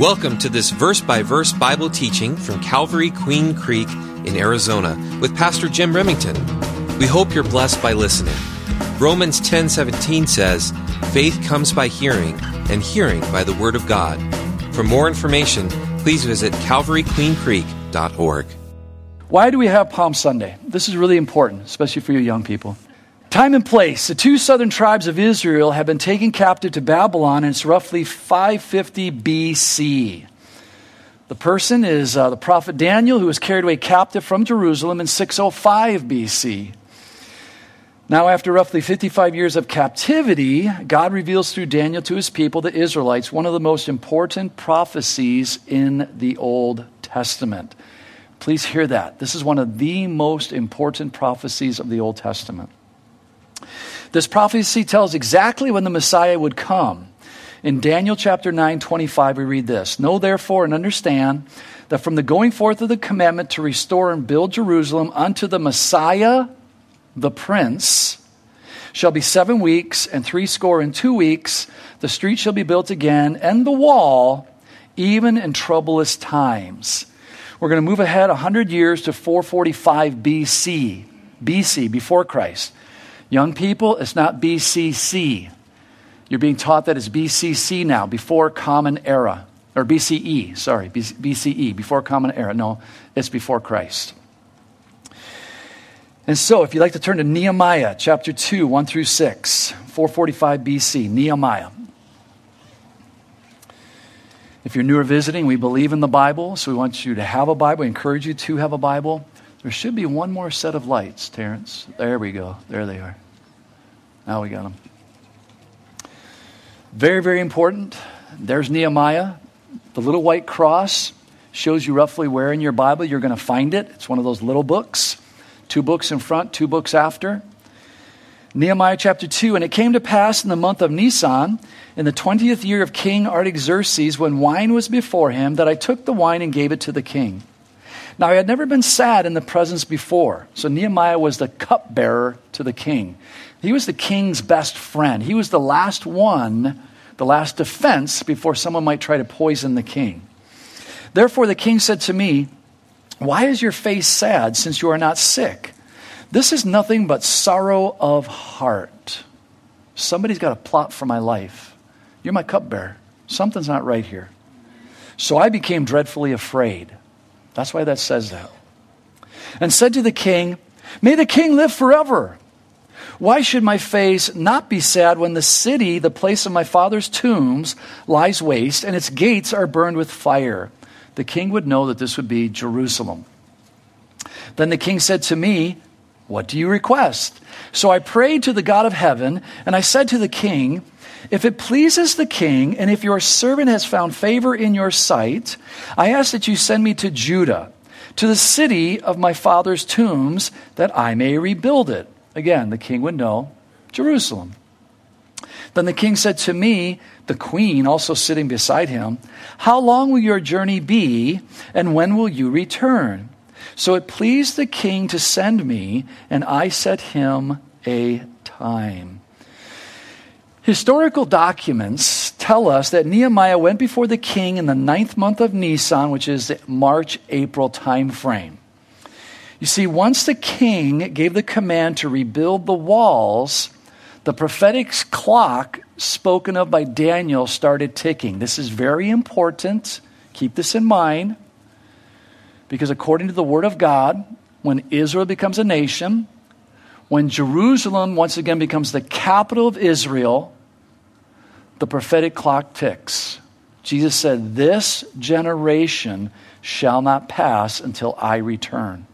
Welcome to this verse by verse Bible teaching from Calvary Queen Creek in Arizona with Pastor Jim Remington. We hope you're blessed by listening. Romans 10:17 says, "Faith comes by hearing, and hearing by the word of God." For more information, please visit calvaryqueencreek.org. Why do we have Palm Sunday? This is really important, especially for you young people. Time and place. The two southern tribes of Israel have been taken captive to Babylon, and it's roughly 550 BC. The person is uh, the prophet Daniel, who was carried away captive from Jerusalem in 605 BC. Now, after roughly 55 years of captivity, God reveals through Daniel to his people, the Israelites, one of the most important prophecies in the Old Testament. Please hear that. This is one of the most important prophecies of the Old Testament. This prophecy tells exactly when the Messiah would come. In Daniel chapter 9, 25, we read this Know therefore and understand that from the going forth of the commandment to restore and build Jerusalem unto the Messiah, the Prince, shall be seven weeks and three score and two weeks. The street shall be built again, and the wall, even in troublous times. We're going to move ahead 100 years to 445 BC, BC, before Christ. Young people, it's not BCC. You're being taught that it's BCC now, before Common Era, or BCE, sorry, BCE, before Common Era. No, it's before Christ. And so, if you'd like to turn to Nehemiah chapter 2, 1 through 6, 445 BC, Nehemiah. If you're new or visiting, we believe in the Bible, so we want you to have a Bible. We encourage you to have a Bible. There should be one more set of lights, Terrence. There we go. There they are. Now we got them. Very, very important. There's Nehemiah. The little white cross shows you roughly where in your Bible you're going to find it. It's one of those little books. Two books in front, two books after. Nehemiah chapter 2 And it came to pass in the month of Nisan, in the twentieth year of King Artaxerxes, when wine was before him, that I took the wine and gave it to the king. Now, he had never been sad in the presence before. So Nehemiah was the cupbearer to the king. He was the king's best friend. He was the last one, the last defense before someone might try to poison the king. Therefore, the king said to me, Why is your face sad since you are not sick? This is nothing but sorrow of heart. Somebody's got a plot for my life. You're my cupbearer. Something's not right here. So I became dreadfully afraid. That's why that says that. And said to the king, May the king live forever. Why should my face not be sad when the city, the place of my father's tombs, lies waste and its gates are burned with fire? The king would know that this would be Jerusalem. Then the king said to me, What do you request? So I prayed to the God of heaven, and I said to the king, if it pleases the king, and if your servant has found favor in your sight, I ask that you send me to Judah, to the city of my father's tombs, that I may rebuild it. Again, the king would know Jerusalem. Then the king said to me, the queen also sitting beside him, How long will your journey be, and when will you return? So it pleased the king to send me, and I set him a time. Historical documents tell us that Nehemiah went before the king in the ninth month of Nisan, which is the March April time frame. You see, once the king gave the command to rebuild the walls, the prophetic clock spoken of by Daniel started ticking. This is very important. Keep this in mind. Because according to the Word of God, when Israel becomes a nation, when Jerusalem once again becomes the capital of Israel, the prophetic clock ticks. Jesus said, This generation shall not pass until I return.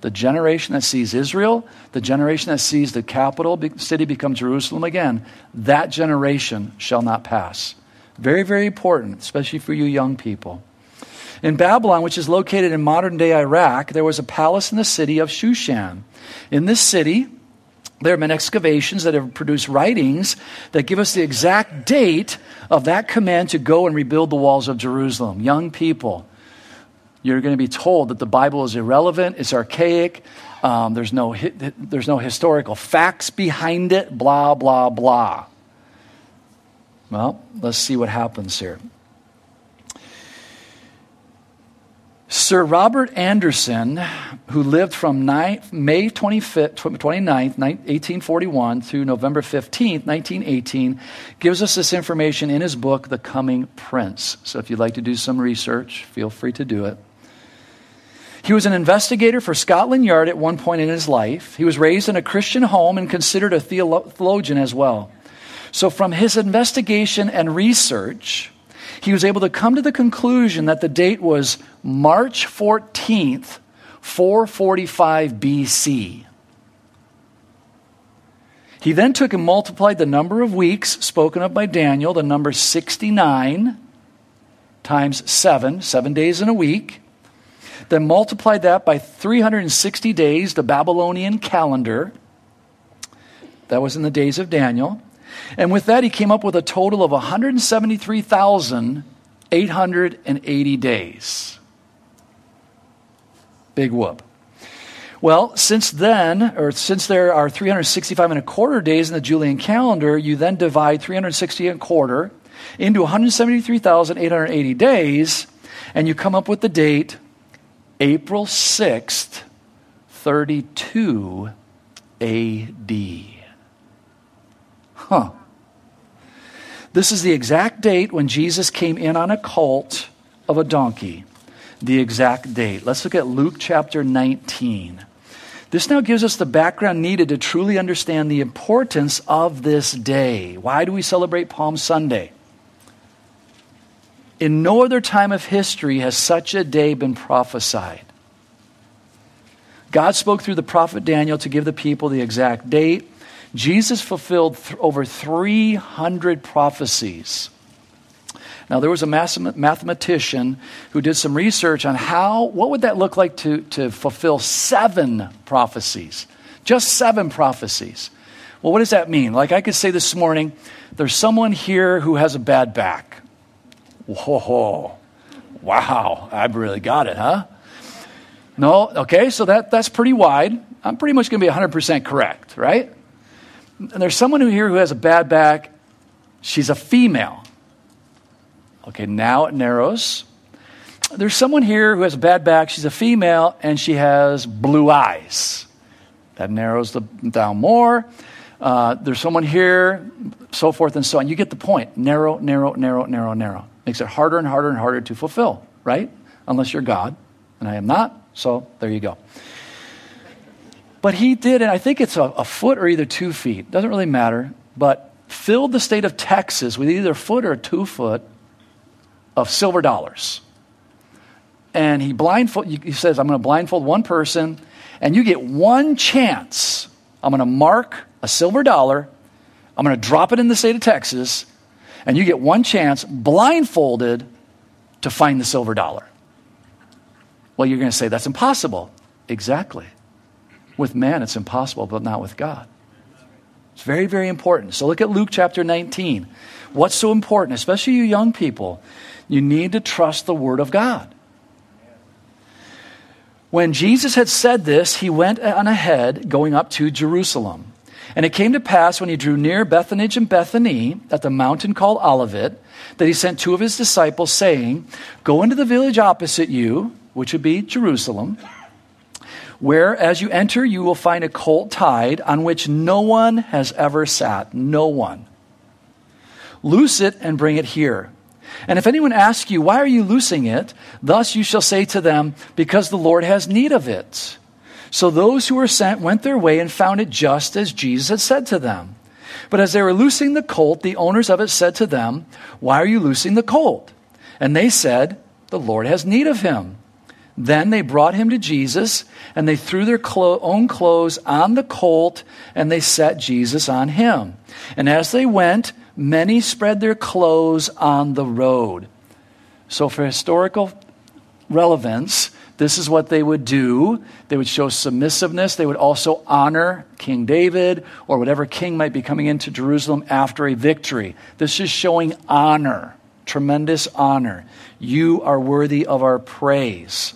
The generation that sees Israel, the generation that sees the capital city become Jerusalem again, that generation shall not pass. Very, very important, especially for you young people. In Babylon, which is located in modern day Iraq, there was a palace in the city of Shushan. In this city, there have been excavations that have produced writings that give us the exact date of that command to go and rebuild the walls of Jerusalem. Young people, you're going to be told that the Bible is irrelevant, it's archaic, um, there's, no, there's no historical facts behind it, blah, blah, blah. Well, let's see what happens here. Sir Robert Anderson, who lived from May 25th, 29th, 1841 through November 15th, 1918, gives us this information in his book, The Coming Prince. So if you'd like to do some research, feel free to do it. He was an investigator for Scotland Yard at one point in his life. He was raised in a Christian home and considered a theologian as well. So, from his investigation and research, he was able to come to the conclusion that the date was March 14th, 445 BC. He then took and multiplied the number of weeks spoken of by Daniel, the number 69 times 7, seven days in a week. Then multiplied that by 360 days, the Babylonian calendar. That was in the days of Daniel. And with that, he came up with a total of 173,880 days. Big whoop. Well, since then, or since there are 365 and a quarter days in the Julian calendar, you then divide 360 and a quarter into 173,880 days, and you come up with the date April 6th, 32 AD. Huh. This is the exact date when Jesus came in on a colt of a donkey. The exact date. Let's look at Luke chapter 19. This now gives us the background needed to truly understand the importance of this day. Why do we celebrate Palm Sunday? In no other time of history has such a day been prophesied. God spoke through the prophet Daniel to give the people the exact date. Jesus fulfilled th- over 300 prophecies. Now, there was a mathematician who did some research on how, what would that look like to, to fulfill seven prophecies? Just seven prophecies. Well, what does that mean? Like I could say this morning, there's someone here who has a bad back. Whoa, wow, I've really got it, huh? No, okay, so that, that's pretty wide. I'm pretty much going to be 100% correct, right? And there's someone here who has a bad back. She's a female. Okay, now it narrows. There's someone here who has a bad back. She's a female and she has blue eyes. That narrows the, down more. Uh, there's someone here, so forth and so on. You get the point. Narrow, narrow, narrow, narrow, narrow. Makes it harder and harder and harder to fulfill, right? Unless you're God, and I am not. So there you go. But he did, and I think it's a, a foot or either two feet, doesn't really matter, but filled the state of Texas with either a foot or two foot of silver dollars. And he blindfold, he says, I'm going to blindfold one person, and you get one chance. I'm going to mark a silver dollar, I'm going to drop it in the state of Texas, and you get one chance, blindfolded, to find the silver dollar. Well, you're going to say, that's impossible. Exactly. With man, it's impossible, but not with God. It's very, very important. So look at Luke chapter 19. What's so important, especially you young people? You need to trust the Word of God. When Jesus had said this, he went on ahead, going up to Jerusalem. And it came to pass when he drew near Bethphage and Bethany at the mountain called Olivet, that he sent two of his disciples, saying, Go into the village opposite you, which would be Jerusalem where as you enter, you will find a colt tied on which no one has ever sat. No one. Loose it and bring it here. And if anyone asks you, Why are you loosing it? Thus you shall say to them, Because the Lord has need of it. So those who were sent went their way and found it just as Jesus had said to them. But as they were loosing the colt, the owners of it said to them, Why are you loosing the colt? And they said, The Lord has need of him. Then they brought him to Jesus, and they threw their clo- own clothes on the colt, and they set Jesus on him. And as they went, many spread their clothes on the road. So, for historical relevance, this is what they would do. They would show submissiveness. They would also honor King David or whatever king might be coming into Jerusalem after a victory. This is showing honor, tremendous honor. You are worthy of our praise.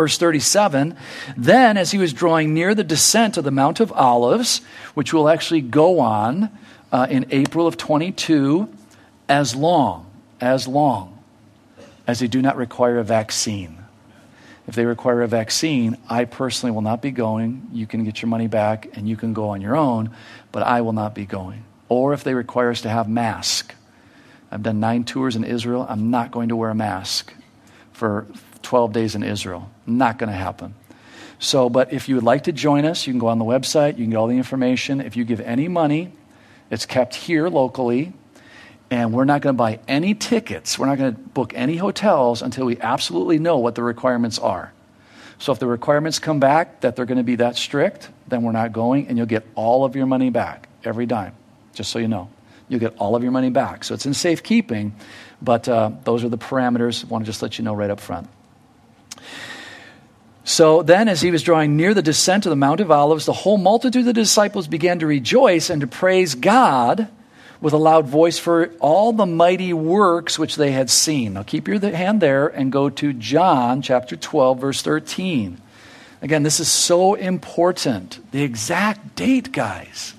Verse 37 Then, as he was drawing near the descent of the Mount of Olives, which will actually go on uh, in April of 22, as long, as long as they do not require a vaccine. If they require a vaccine, I personally will not be going. You can get your money back and you can go on your own, but I will not be going. Or if they require us to have masks. I've done nine tours in Israel. I'm not going to wear a mask for 12 days in Israel. Not going to happen. So, but if you would like to join us, you can go on the website, you can get all the information. If you give any money, it's kept here locally, and we're not going to buy any tickets. We're not going to book any hotels until we absolutely know what the requirements are. So, if the requirements come back that they're going to be that strict, then we're not going, and you'll get all of your money back every dime, just so you know. You'll get all of your money back. So, it's in safekeeping, but uh, those are the parameters. I want to just let you know right up front. So then, as he was drawing near the descent of the Mount of Olives, the whole multitude of the disciples began to rejoice and to praise God with a loud voice for all the mighty works which they had seen. Now keep your hand there and go to John chapter 12, verse 13. Again, this is so important. The exact date, guys.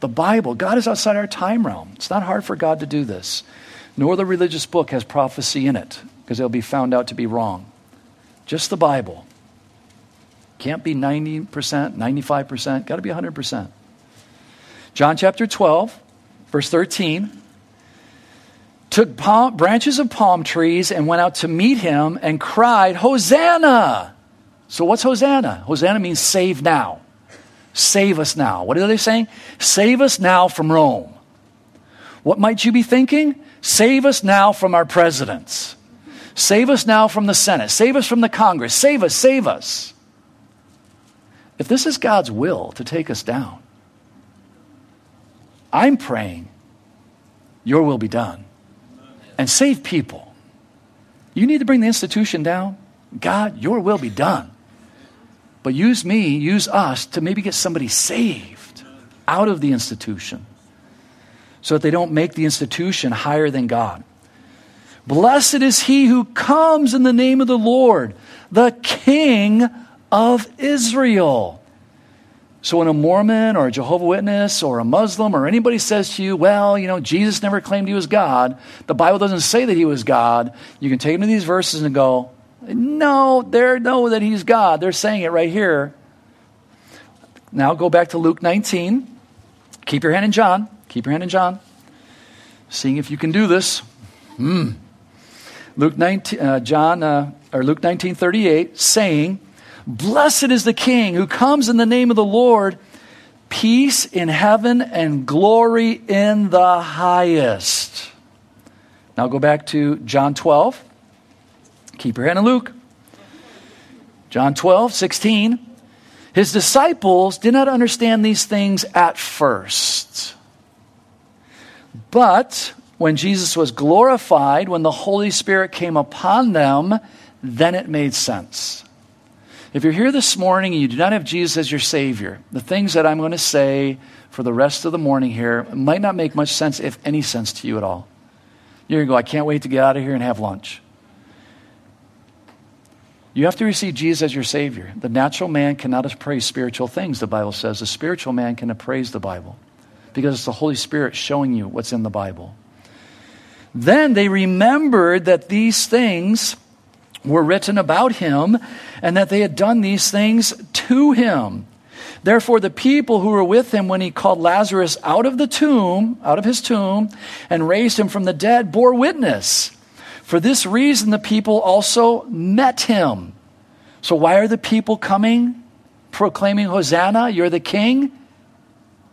The Bible. God is outside our time realm. It's not hard for God to do this. Nor the religious book has prophecy in it, because they'll be found out to be wrong. Just the Bible. Can't be 90%, 95%, got to be 100%. John chapter 12, verse 13. Took palm, branches of palm trees and went out to meet him and cried, Hosanna! So, what's Hosanna? Hosanna means save now. Save us now. What are they saying? Save us now from Rome. What might you be thinking? Save us now from our presidents. Save us now from the Senate. Save us from the Congress. Save us, save us. If this is God's will to take us down, I'm praying your will be done and save people. You need to bring the institution down. God, your will be done. But use me, use us to maybe get somebody saved out of the institution so that they don't make the institution higher than God. Blessed is he who comes in the name of the Lord, the King of Israel. So when a Mormon or a Jehovah Witness or a Muslim or anybody says to you, well, you know, Jesus never claimed he was God, the Bible doesn't say that he was God, you can take them to these verses and go, no, they know that he's God. They're saying it right here. Now go back to Luke 19. Keep your hand in John. Keep your hand in John. Seeing if you can do this. Hmm. Luke 19, uh, John, uh, or Luke 19, 38, saying, Blessed is the King who comes in the name of the Lord, peace in heaven and glory in the highest. Now go back to John 12. Keep your hand in Luke. John 12, 16. His disciples did not understand these things at first. But when Jesus was glorified, when the Holy Spirit came upon them, then it made sense. If you're here this morning and you do not have Jesus as your Savior, the things that I'm going to say for the rest of the morning here might not make much sense, if any sense to you at all. You're going to go, I can't wait to get out of here and have lunch. You have to receive Jesus as your Savior. The natural man cannot appraise spiritual things, the Bible says. The spiritual man can appraise the Bible because it's the Holy Spirit showing you what's in the Bible. Then they remembered that these things were written about him and that they had done these things to him. Therefore, the people who were with him when he called Lazarus out of the tomb, out of his tomb, and raised him from the dead, bore witness. For this reason, the people also met him. So, why are the people coming, proclaiming, Hosanna, you're the king?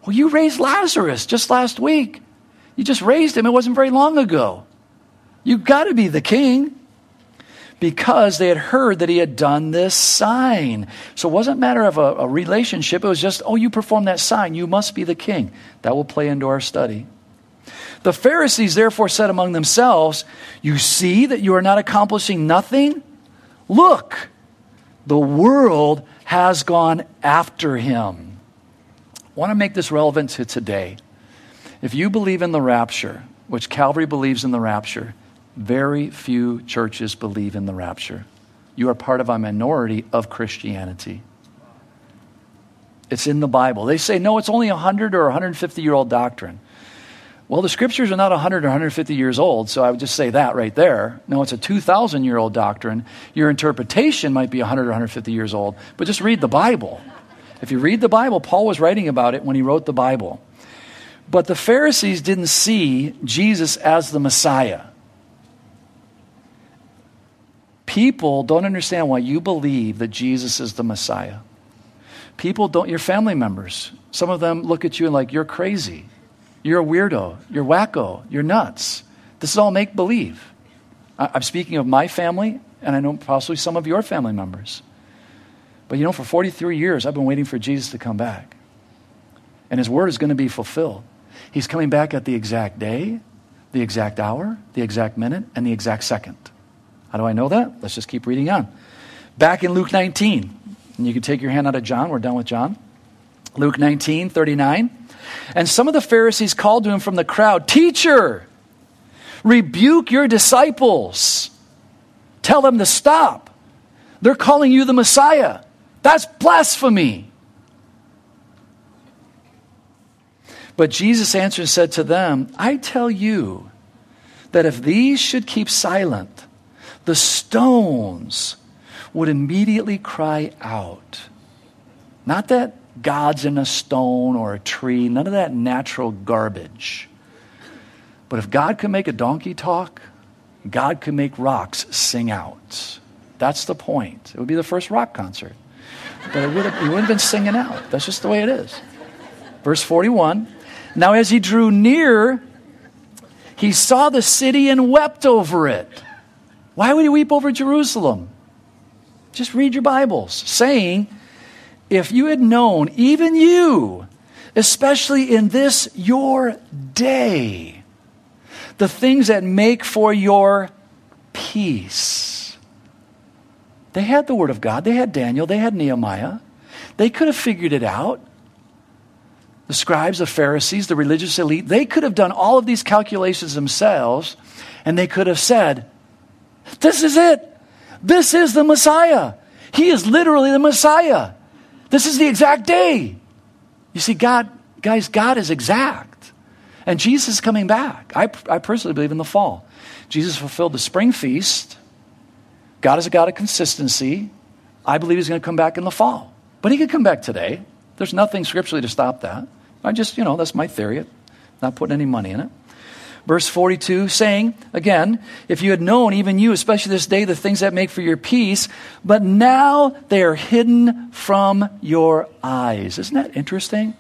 Well, you raised Lazarus just last week. You just raised him, it wasn't very long ago. You've got to be the king because they had heard that he had done this sign. So it wasn't a matter of a, a, relationship. It was just, oh, you performed that sign. You must be the king. That will play into our study. The Pharisees therefore said among themselves, You see that you are not accomplishing nothing? Look, the world has gone after him. I want to make this relevant to today. If you believe in the rapture, which Calvary believes in the rapture, very few churches believe in the rapture. You are part of a minority of Christianity. It's in the Bible. They say, no, it's only a 100 or 150 year old doctrine. Well, the scriptures are not 100 or 150 years old, so I would just say that right there. No, it's a 2,000 year old doctrine. Your interpretation might be 100 or 150 years old, but just read the Bible. If you read the Bible, Paul was writing about it when he wrote the Bible. But the Pharisees didn't see Jesus as the Messiah. People don't understand why you believe that Jesus is the Messiah. People don't, your family members, some of them look at you and like, you're crazy. You're a weirdo. You're wacko. You're nuts. This is all make believe. I'm speaking of my family, and I know possibly some of your family members. But you know, for 43 years, I've been waiting for Jesus to come back. And his word is going to be fulfilled. He's coming back at the exact day, the exact hour, the exact minute, and the exact second. How do I know that? Let's just keep reading on. Back in Luke 19, and you can take your hand out of John. We're done with John. Luke 19, 39. And some of the Pharisees called to him from the crowd Teacher, rebuke your disciples. Tell them to stop. They're calling you the Messiah. That's blasphemy. But Jesus answered and said to them, I tell you that if these should keep silent, the stones would immediately cry out. Not that God's in a stone or a tree, none of that natural garbage. But if God could make a donkey talk, God could make rocks sing out. That's the point. It would be the first rock concert. But it, would have, it wouldn't have been singing out. That's just the way it is. Verse 41 Now, as he drew near, he saw the city and wept over it. Why would he weep over Jerusalem? Just read your Bibles, saying, if you had known, even you, especially in this your day, the things that make for your peace. They had the Word of God, they had Daniel, they had Nehemiah. They could have figured it out. The scribes, the Pharisees, the religious elite, they could have done all of these calculations themselves, and they could have said, This is it. This is the Messiah. He is literally the Messiah. This is the exact day. You see, God, guys, God is exact. And Jesus is coming back. I, I personally believe in the fall. Jesus fulfilled the spring feast. God is a God of consistency. I believe he's going to come back in the fall. But he could come back today. There's nothing scripturally to stop that. I just, you know, that's my theory. Not putting any money in it. Verse 42 saying, again, if you had known, even you, especially this day, the things that make for your peace, but now they are hidden from your eyes. Isn't that interesting?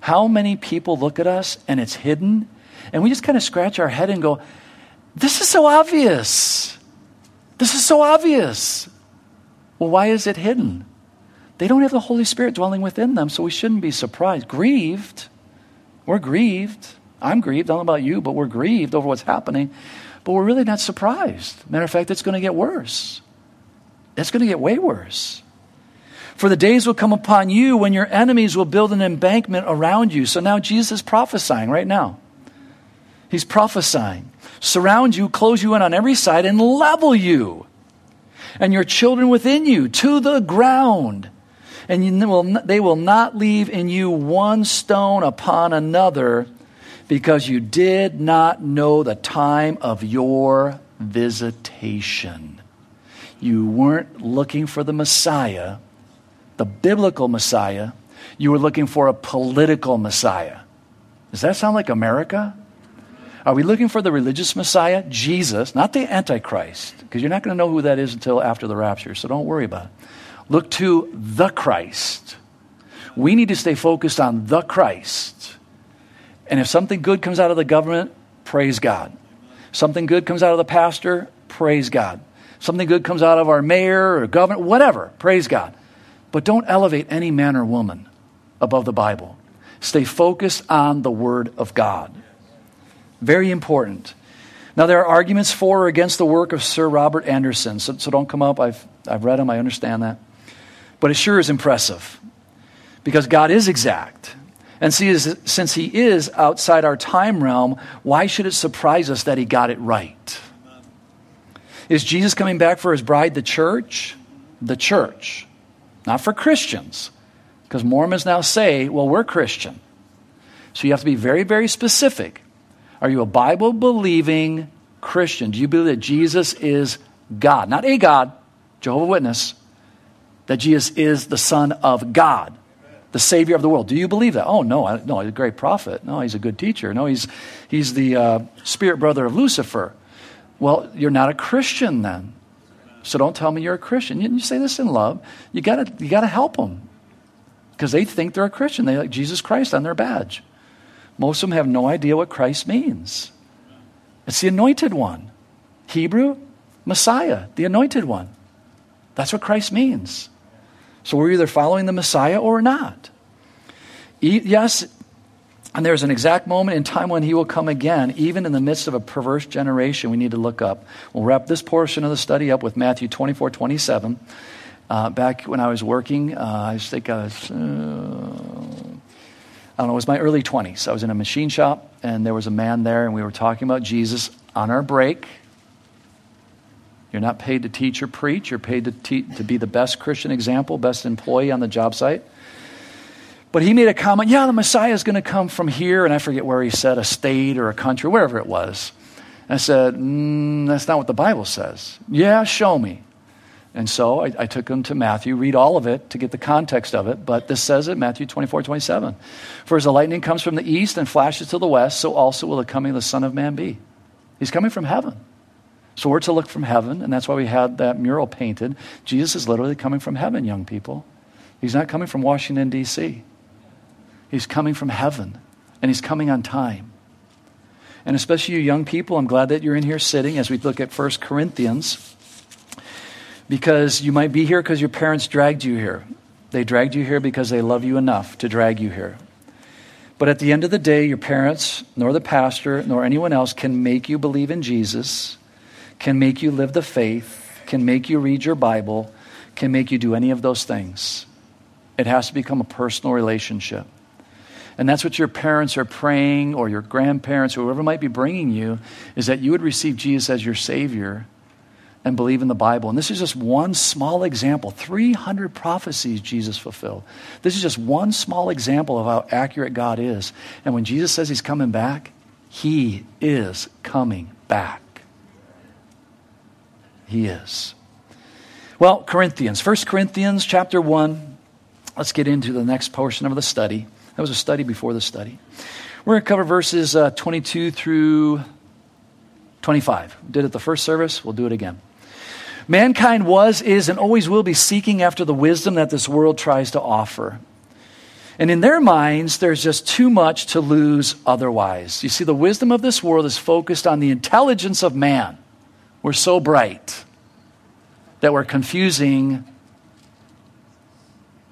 How many people look at us and it's hidden? And we just kind of scratch our head and go, this is so obvious. This is so obvious. Well, why is it hidden? They don't have the Holy Spirit dwelling within them, so we shouldn't be surprised. Grieved. We're grieved. I'm grieved. I don't know about you, but we're grieved over what's happening. But we're really not surprised. Matter of fact, it's going to get worse. It's going to get way worse. For the days will come upon you when your enemies will build an embankment around you. So now Jesus is prophesying right now. He's prophesying. Surround you, close you in on every side, and level you and your children within you to the ground. And they will not leave in you one stone upon another because you did not know the time of your visitation. You weren't looking for the Messiah, the biblical Messiah. You were looking for a political Messiah. Does that sound like America? Are we looking for the religious Messiah? Jesus, not the Antichrist, because you're not going to know who that is until after the rapture, so don't worry about it. Look to the Christ. We need to stay focused on the Christ and if something good comes out of the government, praise God. Something good comes out of the pastor, praise God. Something good comes out of our mayor or governor, whatever, praise God. But don't elevate any man or woman above the Bible. Stay focused on the Word of God. Very important. Now, there are arguments for or against the work of Sir Robert Anderson, so, so don't come up. I've, I've read them, I understand that. But it sure is impressive because God is exact. And see, since he is outside our time realm, why should it surprise us that he got it right? Is Jesus coming back for his bride, the church? The church. Not for Christians. Because Mormons now say, well, we're Christian. So you have to be very, very specific. Are you a Bible believing Christian? Do you believe that Jesus is God? Not a God, Jehovah Witness, that Jesus is the Son of God, the Savior of the world. Do you believe that? Oh, no, I, no, he's a great prophet. No, he's a good teacher. No, he's, he's the uh, spirit brother of Lucifer. Well, you're not a Christian then. So don't tell me you're a Christian. You, you say this in love. You gotta, you gotta help them because they think they're a Christian. They like Jesus Christ on their badge. Most of them have no idea what Christ means. It's the anointed one. Hebrew, Messiah, the anointed one. That's what Christ means. So we're either following the Messiah or not. Yes, and there's an exact moment in time when he will come again, even in the midst of a perverse generation we need to look up. We'll wrap this portion of the study up with Matthew 24 27. Uh, back when I was working, uh, I think I was, uh, I don't know, it was my early 20s. I was in a machine shop, and there was a man there, and we were talking about Jesus on our break. You're not paid to teach or preach, you're paid to, te- to be the best Christian example, best employee on the job site. But he made a comment, yeah, the Messiah is going to come from here, and I forget where he said, a state or a country, wherever it was. And I said, mm, that's not what the Bible says. Yeah, show me. And so I, I, took him to Matthew, read all of it to get the context of it. But this says it, Matthew 24, 27. For as the lightning comes from the east and flashes to the west, so also will the coming of the Son of Man be. He's coming from heaven. So we're to look from heaven, and that's why we had that mural painted. Jesus is literally coming from heaven, young people. He's not coming from Washington, D.C. He's coming from heaven, and He's coming on time. And especially you young people, I'm glad that you're in here sitting as we look at 1 Corinthians, because you might be here because your parents dragged you here. They dragged you here because they love you enough to drag you here. But at the end of the day, your parents, nor the pastor, nor anyone else can make you believe in Jesus, can make you live the faith, can make you read your Bible, can make you do any of those things. It has to become a personal relationship. And that's what your parents are praying, or your grandparents, or whoever might be bringing you, is that you would receive Jesus as your Savior and believe in the Bible. And this is just one small example 300 prophecies Jesus fulfilled. This is just one small example of how accurate God is. And when Jesus says He's coming back, He is coming back. He is. Well, Corinthians, 1 Corinthians chapter 1. Let's get into the next portion of the study. That was a study before the study. We're going to cover verses uh, 22 through 25. Did it the first service, we'll do it again. Mankind was, is, and always will be seeking after the wisdom that this world tries to offer. And in their minds, there's just too much to lose otherwise. You see, the wisdom of this world is focused on the intelligence of man. We're so bright that we're confusing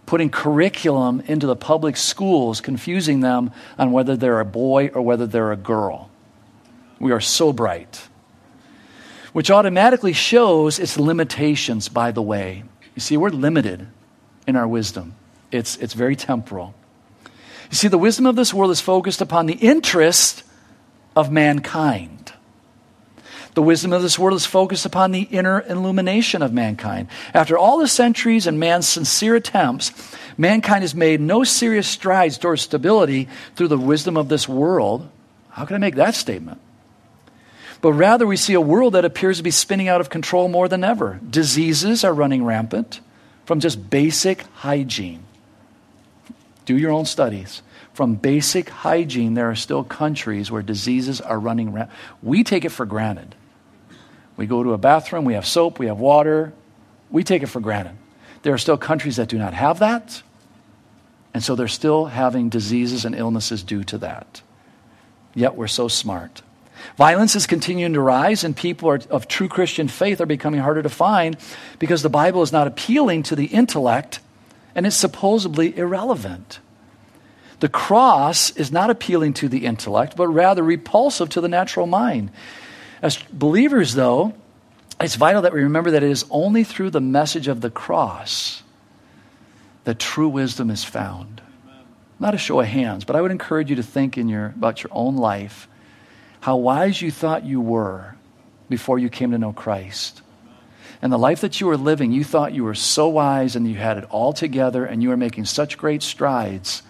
putting curriculum into the public schools, confusing them on whether they're a boy or whether they're a girl. We are so bright. Which automatically shows its limitations, by the way. You see, we're limited in our wisdom, it's, it's very temporal. You see, the wisdom of this world is focused upon the interest of mankind. The wisdom of this world is focused upon the inner illumination of mankind. After all the centuries and man's sincere attempts, mankind has made no serious strides towards stability through the wisdom of this world. How can I make that statement? But rather, we see a world that appears to be spinning out of control more than ever. Diseases are running rampant from just basic hygiene. Do your own studies. From basic hygiene, there are still countries where diseases are running rampant. We take it for granted. We go to a bathroom, we have soap, we have water. We take it for granted. There are still countries that do not have that. And so they're still having diseases and illnesses due to that. Yet we're so smart. Violence is continuing to rise, and people are, of true Christian faith are becoming harder to find because the Bible is not appealing to the intellect and it's supposedly irrelevant. The cross is not appealing to the intellect, but rather repulsive to the natural mind. As believers, though, it's vital that we remember that it is only through the message of the cross that true wisdom is found. Not a show of hands, but I would encourage you to think in your, about your own life how wise you thought you were before you came to know Christ. And the life that you were living, you thought you were so wise and you had it all together and you were making such great strides.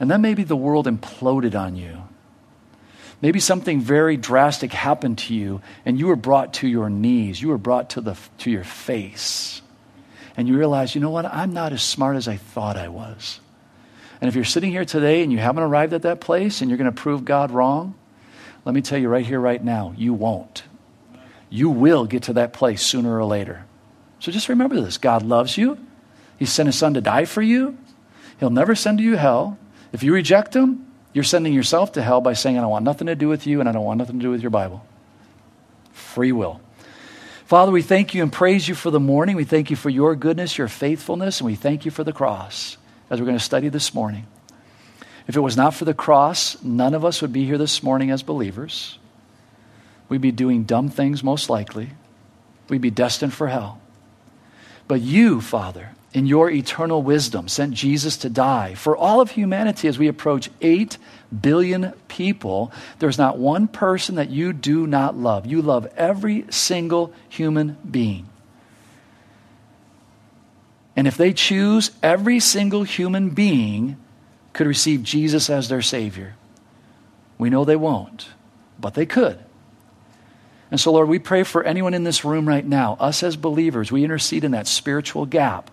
And then maybe the world imploded on you Maybe something very drastic happened to you and you were brought to your knees. You were brought to, the, to your face. And you realize, you know what? I'm not as smart as I thought I was. And if you're sitting here today and you haven't arrived at that place and you're going to prove God wrong, let me tell you right here, right now, you won't. You will get to that place sooner or later. So just remember this God loves you. He sent his son to die for you. He'll never send you hell. If you reject him, you're sending yourself to hell by saying, I don't want nothing to do with you and I don't want nothing to do with your Bible. Free will. Father, we thank you and praise you for the morning. We thank you for your goodness, your faithfulness, and we thank you for the cross as we're going to study this morning. If it was not for the cross, none of us would be here this morning as believers. We'd be doing dumb things, most likely. We'd be destined for hell. But you, Father, in your eternal wisdom, sent Jesus to die for all of humanity as we approach 8 billion people. There's not one person that you do not love. You love every single human being. And if they choose, every single human being could receive Jesus as their Savior. We know they won't, but they could. And so, Lord, we pray for anyone in this room right now, us as believers, we intercede in that spiritual gap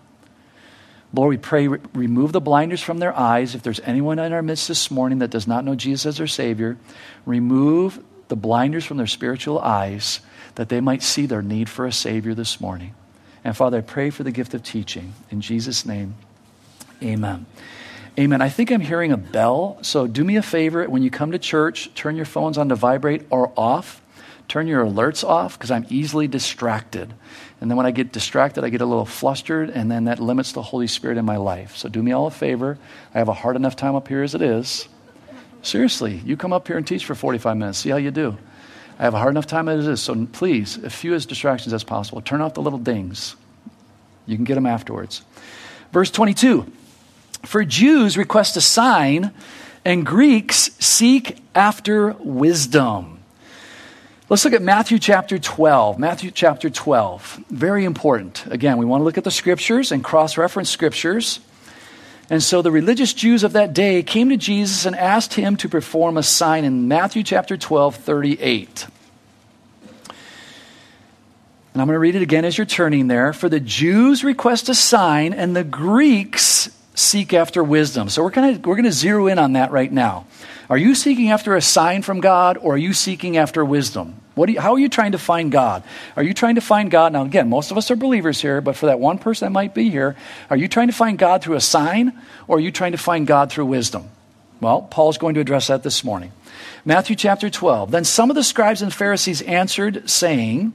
Lord, we pray, re- remove the blinders from their eyes. If there's anyone in our midst this morning that does not know Jesus as their Savior, remove the blinders from their spiritual eyes that they might see their need for a Savior this morning. And Father, I pray for the gift of teaching. In Jesus' name, amen. Amen. I think I'm hearing a bell. So do me a favor when you come to church, turn your phones on to vibrate or off. Turn your alerts off because I'm easily distracted. And then when I get distracted, I get a little flustered, and then that limits the Holy Spirit in my life. So do me all a favor. I have a hard enough time up here as it is. Seriously, you come up here and teach for 45 minutes. See how you do. I have a hard enough time as it is. So please, as few as distractions as possible. Turn off the little dings. You can get them afterwards. Verse 22 For Jews request a sign, and Greeks seek after wisdom. Let's look at Matthew chapter 12. Matthew chapter 12. Very important. Again, we want to look at the scriptures and cross reference scriptures. And so the religious Jews of that day came to Jesus and asked him to perform a sign in Matthew chapter 12, 38. And I'm going to read it again as you're turning there. For the Jews request a sign, and the Greeks seek after wisdom. So we're going to, we're going to zero in on that right now. Are you seeking after a sign from God, or are you seeking after wisdom? What you, how are you trying to find God? Are you trying to find God? Now, again, most of us are believers here, but for that one person that might be here, are you trying to find God through a sign or are you trying to find God through wisdom? Well, Paul's going to address that this morning. Matthew chapter 12. Then some of the scribes and Pharisees answered, saying,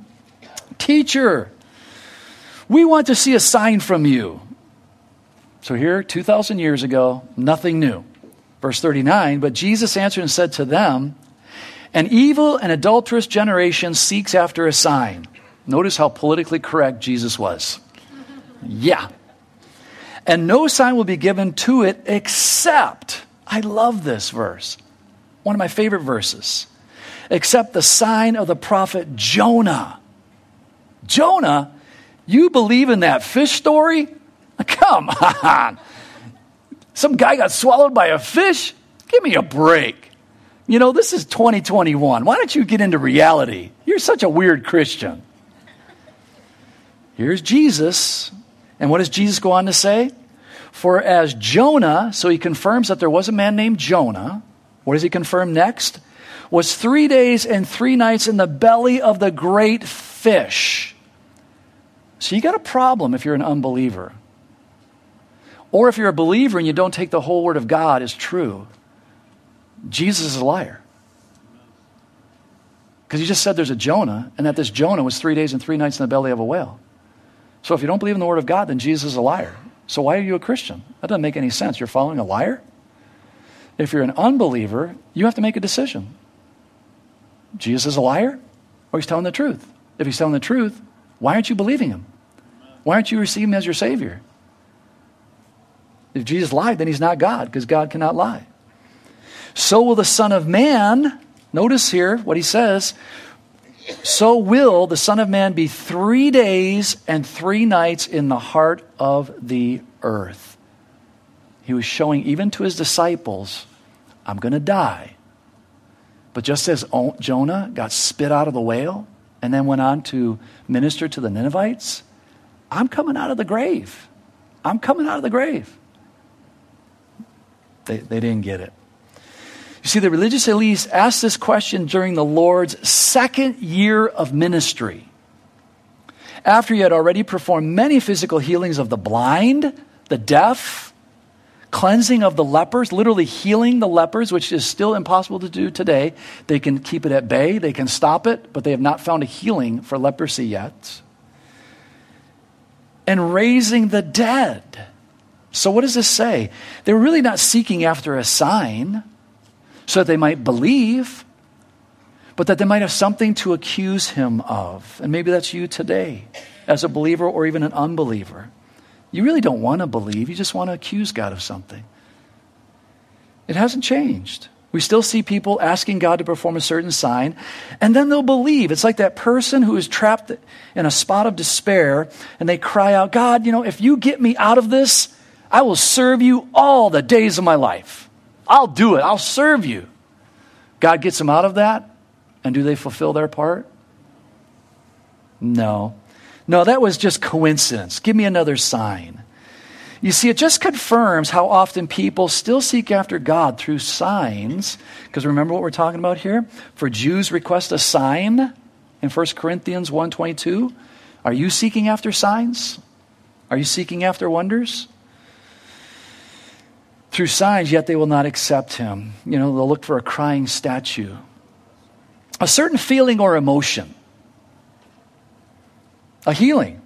Teacher, we want to see a sign from you. So here, 2,000 years ago, nothing new. Verse 39 But Jesus answered and said to them, an evil and adulterous generation seeks after a sign. Notice how politically correct Jesus was. Yeah. And no sign will be given to it except, I love this verse, one of my favorite verses, except the sign of the prophet Jonah. Jonah, you believe in that fish story? Come on. Some guy got swallowed by a fish? Give me a break. You know, this is 2021. Why don't you get into reality? You're such a weird Christian. Here's Jesus. And what does Jesus go on to say? For as Jonah, so he confirms that there was a man named Jonah. What does he confirm next? Was three days and three nights in the belly of the great fish. So you got a problem if you're an unbeliever. Or if you're a believer and you don't take the whole word of God as true. Jesus is a liar. Because he just said there's a Jonah, and that this Jonah was three days and three nights in the belly of a whale. So if you don't believe in the Word of God, then Jesus is a liar. So why are you a Christian? That doesn't make any sense. You're following a liar? If you're an unbeliever, you have to make a decision. Jesus is a liar, or he's telling the truth. If he's telling the truth, why aren't you believing him? Why aren't you receiving him as your Savior? If Jesus lied, then he's not God, because God cannot lie. So will the Son of Man, notice here what he says, so will the Son of Man be three days and three nights in the heart of the earth. He was showing even to his disciples, I'm going to die, But just as Jonah got spit out of the whale and then went on to minister to the Ninevites, I'm coming out of the grave. I'm coming out of the grave. They, they didn't get it. You see, the religious elites asked this question during the Lord's second year of ministry. After he had already performed many physical healings of the blind, the deaf, cleansing of the lepers, literally healing the lepers, which is still impossible to do today. They can keep it at bay, they can stop it, but they have not found a healing for leprosy yet. And raising the dead. So, what does this say? They were really not seeking after a sign so that they might believe, but that they might have something to accuse him of. And maybe that's you today, as a believer or even an unbeliever. You really don't want to believe, you just want to accuse God of something. It hasn't changed. We still see people asking God to perform a certain sign, and then they'll believe. It's like that person who is trapped in a spot of despair, and they cry out, God, you know, if you get me out of this, I will serve you all the days of my life. I'll do it. I'll serve you. God gets them out of that, and do they fulfill their part? No. No, that was just coincidence. Give me another sign. You see, it just confirms how often people still seek after God through signs. Because remember what we're talking about here? For Jews request a sign in 1 Corinthians 1.22. Are you seeking after signs? Are you seeking after wonders? Through signs, yet they will not accept him. You know, they'll look for a crying statue. A certain feeling or emotion a healing.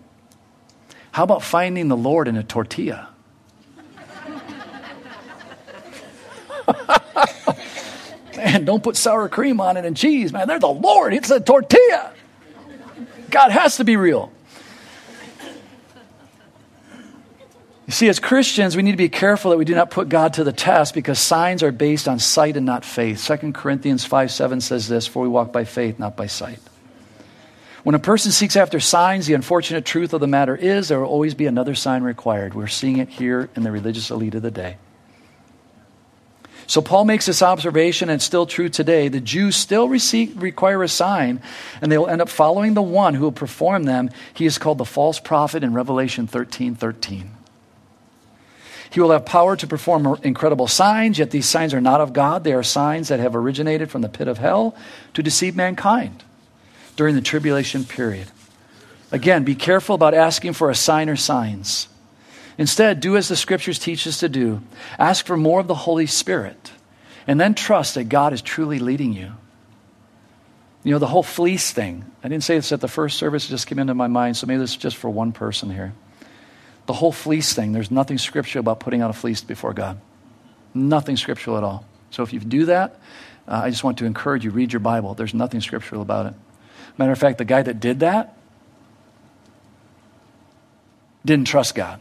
How about finding the Lord in a tortilla? man, don't put sour cream on it and cheese, man. They're the Lord. It's a tortilla. God has to be real. You see, as Christians, we need to be careful that we do not put God to the test because signs are based on sight and not faith. 2 Corinthians 5 7 says this For we walk by faith, not by sight. When a person seeks after signs, the unfortunate truth of the matter is there will always be another sign required. We're seeing it here in the religious elite of the day. So Paul makes this observation, and it's still true today. The Jews still receive, require a sign, and they will end up following the one who will perform them. He is called the false prophet in Revelation 13 13. He will have power to perform incredible signs, yet these signs are not of God. They are signs that have originated from the pit of hell to deceive mankind during the tribulation period. Again, be careful about asking for a sign or signs. Instead, do as the scriptures teach us to do ask for more of the Holy Spirit, and then trust that God is truly leading you. You know, the whole fleece thing. I didn't say this at the first service, it just came into my mind, so maybe this is just for one person here. The whole fleece thing, there's nothing scriptural about putting out a fleece before God. Nothing scriptural at all. So if you do that, uh, I just want to encourage you read your Bible. There's nothing scriptural about it. Matter of fact, the guy that did that didn't trust God.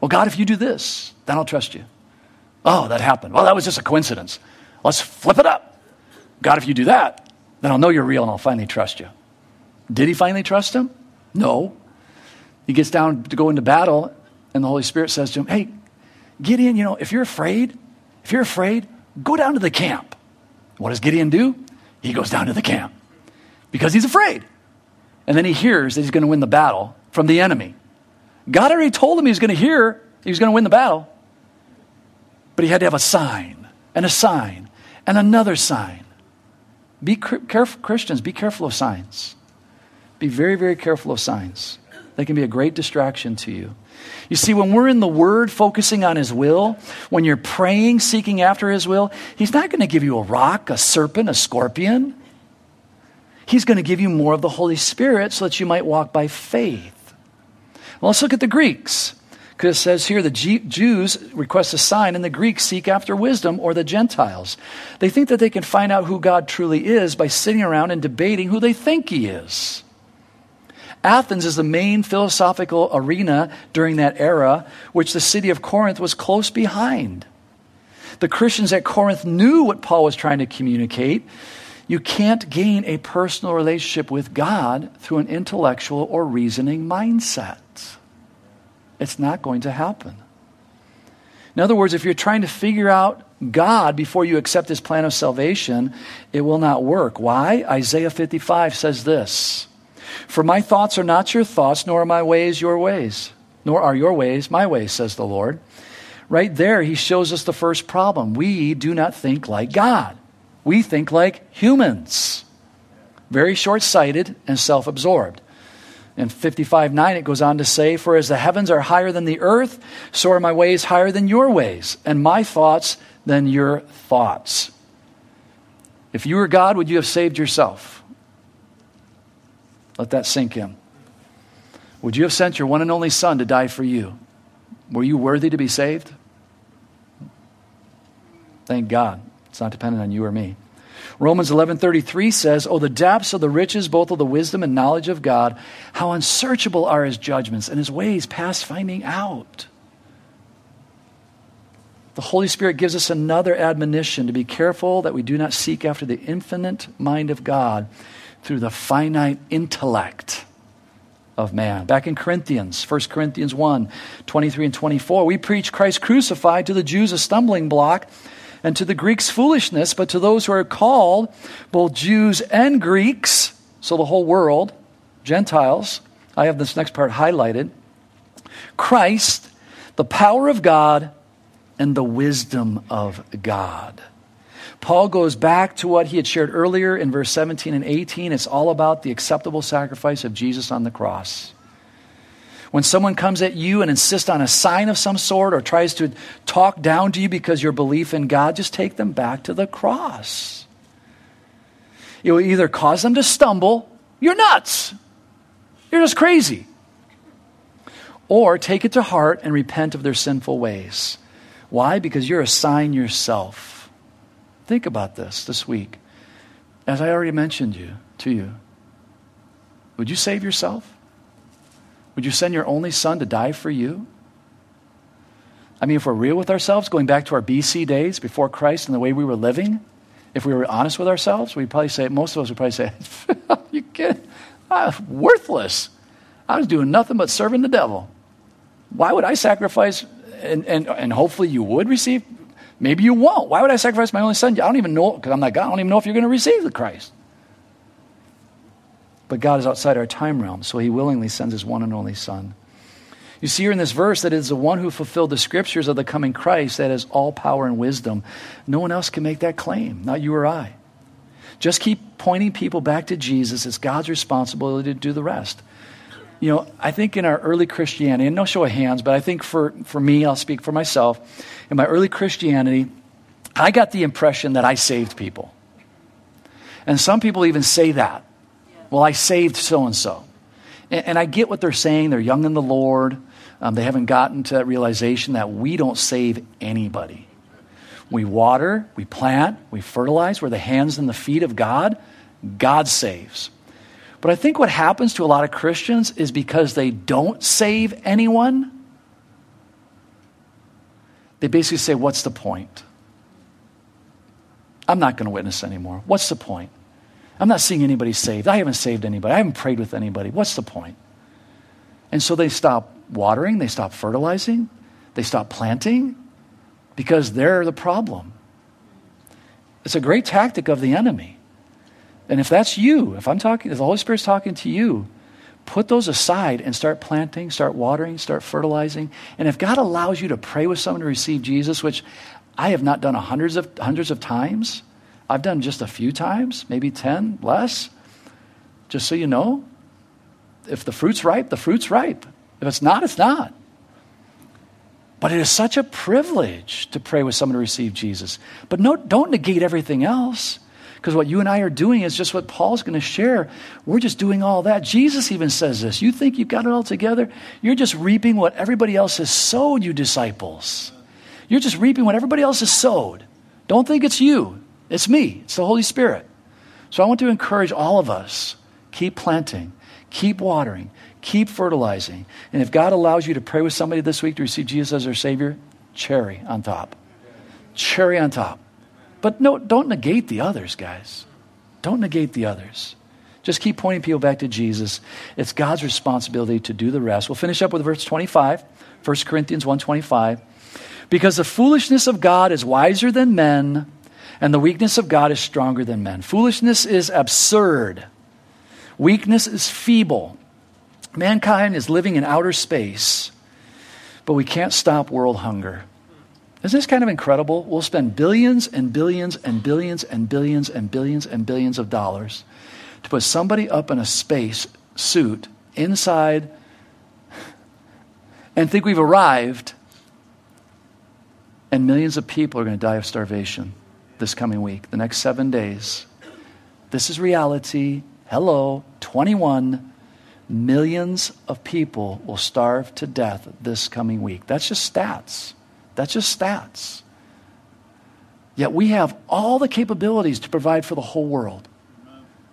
Well, God, if you do this, then I'll trust you. Oh, that happened. Well, that was just a coincidence. Let's flip it up. God, if you do that, then I'll know you're real and I'll finally trust you. Did he finally trust him? No. He gets down to go into battle, and the Holy Spirit says to him, Hey, Gideon, you know, if you're afraid, if you're afraid, go down to the camp. What does Gideon do? He goes down to the camp because he's afraid. And then he hears that he's going to win the battle from the enemy. God already told him he was going to hear he was going to win the battle. But he had to have a sign and a sign and another sign. Be careful, Christians, be careful of signs. Be very, very careful of signs. They can be a great distraction to you. You see, when we're in the Word, focusing on His will, when you're praying, seeking after His will, He's not going to give you a rock, a serpent, a scorpion. He's going to give you more of the Holy Spirit so that you might walk by faith. Well, let's look at the Greeks. Because it says here the Jews request a sign, and the Greeks seek after wisdom, or the Gentiles. They think that they can find out who God truly is by sitting around and debating who they think He is. Athens is the main philosophical arena during that era, which the city of Corinth was close behind. The Christians at Corinth knew what Paul was trying to communicate, you can't gain a personal relationship with God through an intellectual or reasoning mindset. It's not going to happen. In other words, if you're trying to figure out God before you accept his plan of salvation, it will not work. Why? Isaiah 55 says this For my thoughts are not your thoughts, nor are my ways your ways, nor are your ways my ways, says the Lord. Right there, he shows us the first problem. We do not think like God, we think like humans. Very short sighted and self absorbed. In 55 9, it goes on to say, For as the heavens are higher than the earth, so are my ways higher than your ways, and my thoughts than your thoughts. If you were God, would you have saved yourself? Let that sink in. Would you have sent your one and only Son to die for you? Were you worthy to be saved? Thank God. It's not dependent on you or me. Romans 11:33 says, "Oh the depths of the riches both of the wisdom and knowledge of God, how unsearchable are his judgments and his ways past finding out." The Holy Spirit gives us another admonition to be careful that we do not seek after the infinite mind of God through the finite intellect of man. Back in Corinthians, 1 Corinthians 1 23 and 24, we preach Christ crucified to the Jews a stumbling block and to the Greeks foolishness, but to those who are called, both Jews and Greeks, so the whole world, Gentiles, I have this next part highlighted. Christ, the power of God and the wisdom of God. Paul goes back to what he had shared earlier in verse 17 and 18. It's all about the acceptable sacrifice of Jesus on the cross. When someone comes at you and insists on a sign of some sort or tries to talk down to you because your belief in God, just take them back to the cross. It will either cause them to stumble, you're nuts, you're just crazy, or take it to heart and repent of their sinful ways. Why? Because you're a sign yourself. Think about this this week. As I already mentioned you to you, would you save yourself? Would you send your only son to die for you? I mean, if we're real with ourselves, going back to our BC days before Christ and the way we were living, if we were honest with ourselves, we'd probably say, most of us would probably say, you kidding? I was worthless. I was doing nothing but serving the devil. Why would I sacrifice? And, and, and hopefully you would receive. Maybe you won't. Why would I sacrifice my only son? I don't even know, because I'm not God, I don't even know if you're going to receive the Christ. But God is outside our time realm, so he willingly sends his one and only Son. You see here in this verse that it is the one who fulfilled the scriptures of the coming Christ that has all power and wisdom. No one else can make that claim, not you or I. Just keep pointing people back to Jesus. It's God's responsibility to do the rest. You know, I think in our early Christianity, and no show of hands, but I think for, for me, I'll speak for myself. In my early Christianity, I got the impression that I saved people. And some people even say that. Well, I saved so and so. And I get what they're saying. They're young in the Lord. Um, they haven't gotten to that realization that we don't save anybody. We water, we plant, we fertilize. We're the hands and the feet of God. God saves. But I think what happens to a lot of Christians is because they don't save anyone, they basically say, What's the point? I'm not going to witness anymore. What's the point? I'm not seeing anybody saved. I haven't saved anybody. I haven't prayed with anybody. What's the point? And so they stop watering, they stop fertilizing, they stop planting because they're the problem. It's a great tactic of the enemy. And if that's you, if I'm talking, if the Holy Spirit's talking to you, put those aside and start planting, start watering, start fertilizing. And if God allows you to pray with someone to receive Jesus, which I have not done hundreds of hundreds of times, I've done just a few times, maybe 10, less. Just so you know, if the fruit's ripe, the fruit's ripe. If it's not, it's not. But it is such a privilege to pray with someone to receive Jesus. But no, don't negate everything else. Because what you and I are doing is just what Paul's going to share. We're just doing all that. Jesus even says this. You think you've got it all together? You're just reaping what everybody else has sowed, you disciples. You're just reaping what everybody else has sowed. Don't think it's you. It's me, it's the Holy Spirit. So I want to encourage all of us keep planting, keep watering, keep fertilizing. And if God allows you to pray with somebody this week to receive Jesus as their Savior, cherry on top. Cherry on top. But no, don't negate the others, guys. Don't negate the others. Just keep pointing people back to Jesus. It's God's responsibility to do the rest. We'll finish up with verse 25, 1 Corinthians 125. Because the foolishness of God is wiser than men, and the weakness of God is stronger than men. Foolishness is absurd. Weakness is feeble. Mankind is living in outer space, but we can't stop world hunger. Isn't this kind of incredible? We'll spend billions and billions and billions and billions and billions and billions of dollars to put somebody up in a space suit inside and think we've arrived, and millions of people are going to die of starvation this coming week, the next seven days. This is reality. Hello, 21 millions of people will starve to death this coming week. That's just stats. That's just stats. Yet we have all the capabilities to provide for the whole world.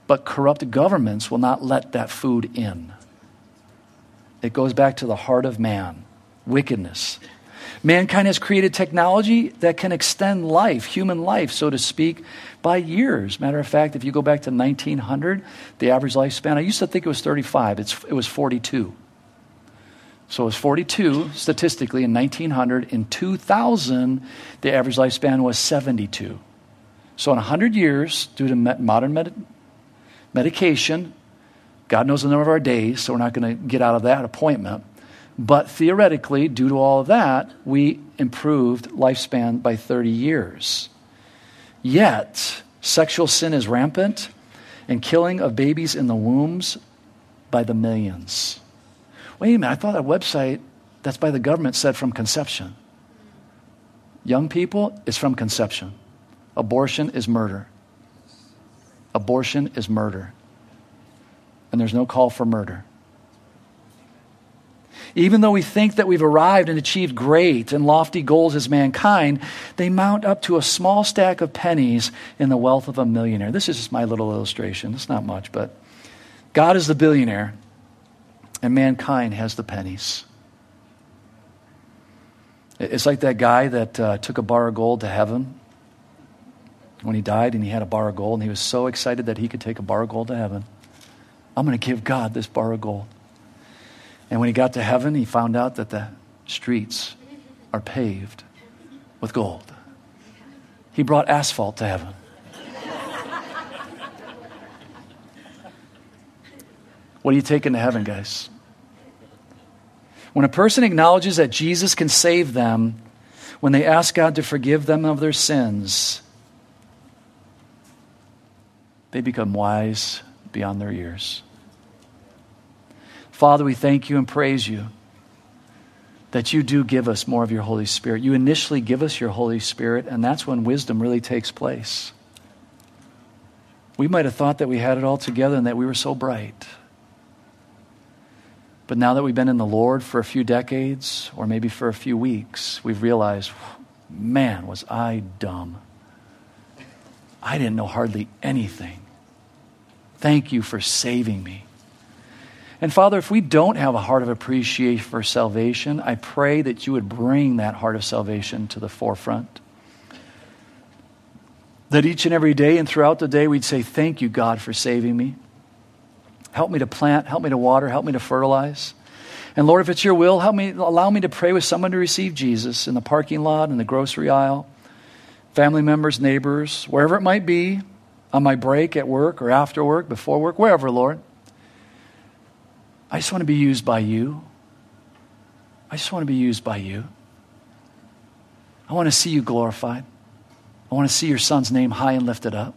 But corrupt governments will not let that food in. It goes back to the heart of man wickedness. Mankind has created technology that can extend life, human life, so to speak, by years. Matter of fact, if you go back to 1900, the average lifespan, I used to think it was 35, it's, it was 42. So it was 42 statistically in 1900. In 2000, the average lifespan was 72. So in 100 years, due to modern med- medication. God knows the number of our days, so we're not going to get out of that appointment. But theoretically, due to all of that, we improved lifespan by 30 years. Yet, sexual sin is rampant and killing of babies in the wombs by the millions. Wait a minute, I thought that website that's by the government said from conception. Young people is from conception. Abortion is murder. Abortion is murder. And there's no call for murder. Even though we think that we've arrived and achieved great and lofty goals as mankind, they mount up to a small stack of pennies in the wealth of a millionaire. This is just my little illustration. It's not much, but God is the billionaire, and mankind has the pennies. It's like that guy that uh, took a bar of gold to heaven when he died and he had a bar of gold and he was so excited that he could take a bar of gold to heaven. I'm going to give God this bar of gold. And when he got to heaven, he found out that the streets are paved with gold. He brought asphalt to heaven. what are you taking to heaven, guys? When a person acknowledges that Jesus can save them, when they ask God to forgive them of their sins, they become wise beyond their years. Father, we thank you and praise you that you do give us more of your Holy Spirit. You initially give us your Holy Spirit, and that's when wisdom really takes place. We might have thought that we had it all together and that we were so bright. But now that we've been in the Lord for a few decades, or maybe for a few weeks, we've realized, man, was I dumb. I didn't know hardly anything. Thank you for saving me. And Father, if we don't have a heart of appreciation for salvation, I pray that you would bring that heart of salvation to the forefront. That each and every day and throughout the day we'd say, Thank you, God, for saving me. Help me to plant, help me to water, help me to fertilize. And Lord, if it's your will, help me, allow me to pray with someone to receive Jesus in the parking lot, in the grocery aisle, family members, neighbors, wherever it might be on my break at work or after work, before work, wherever, Lord. I just want to be used by you. I just want to be used by you. I want to see you glorified. I want to see your son's name high and lifted up.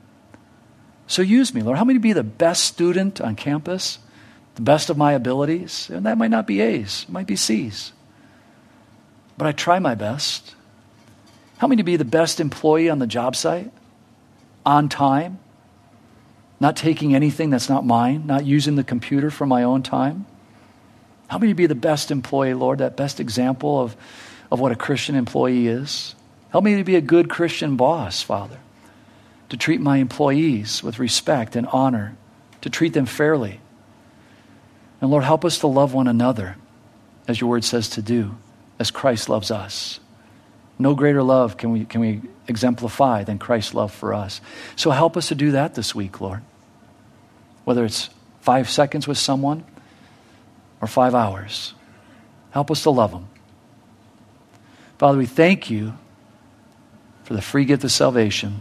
So use me, Lord. Help me to be the best student on campus, the best of my abilities. And that might not be A's, it might be C's. But I try my best. Help me to be the best employee on the job site, on time, not taking anything that's not mine, not using the computer for my own time. Help me to be the best employee, Lord, that best example of, of what a Christian employee is. Help me to be a good Christian boss, Father, to treat my employees with respect and honor, to treat them fairly. And Lord, help us to love one another, as your word says to do, as Christ loves us. No greater love can we, can we exemplify than Christ's love for us. So help us to do that this week, Lord. whether it's five seconds with someone or five hours. Help us to love them. Father, we thank you for the free gift of salvation.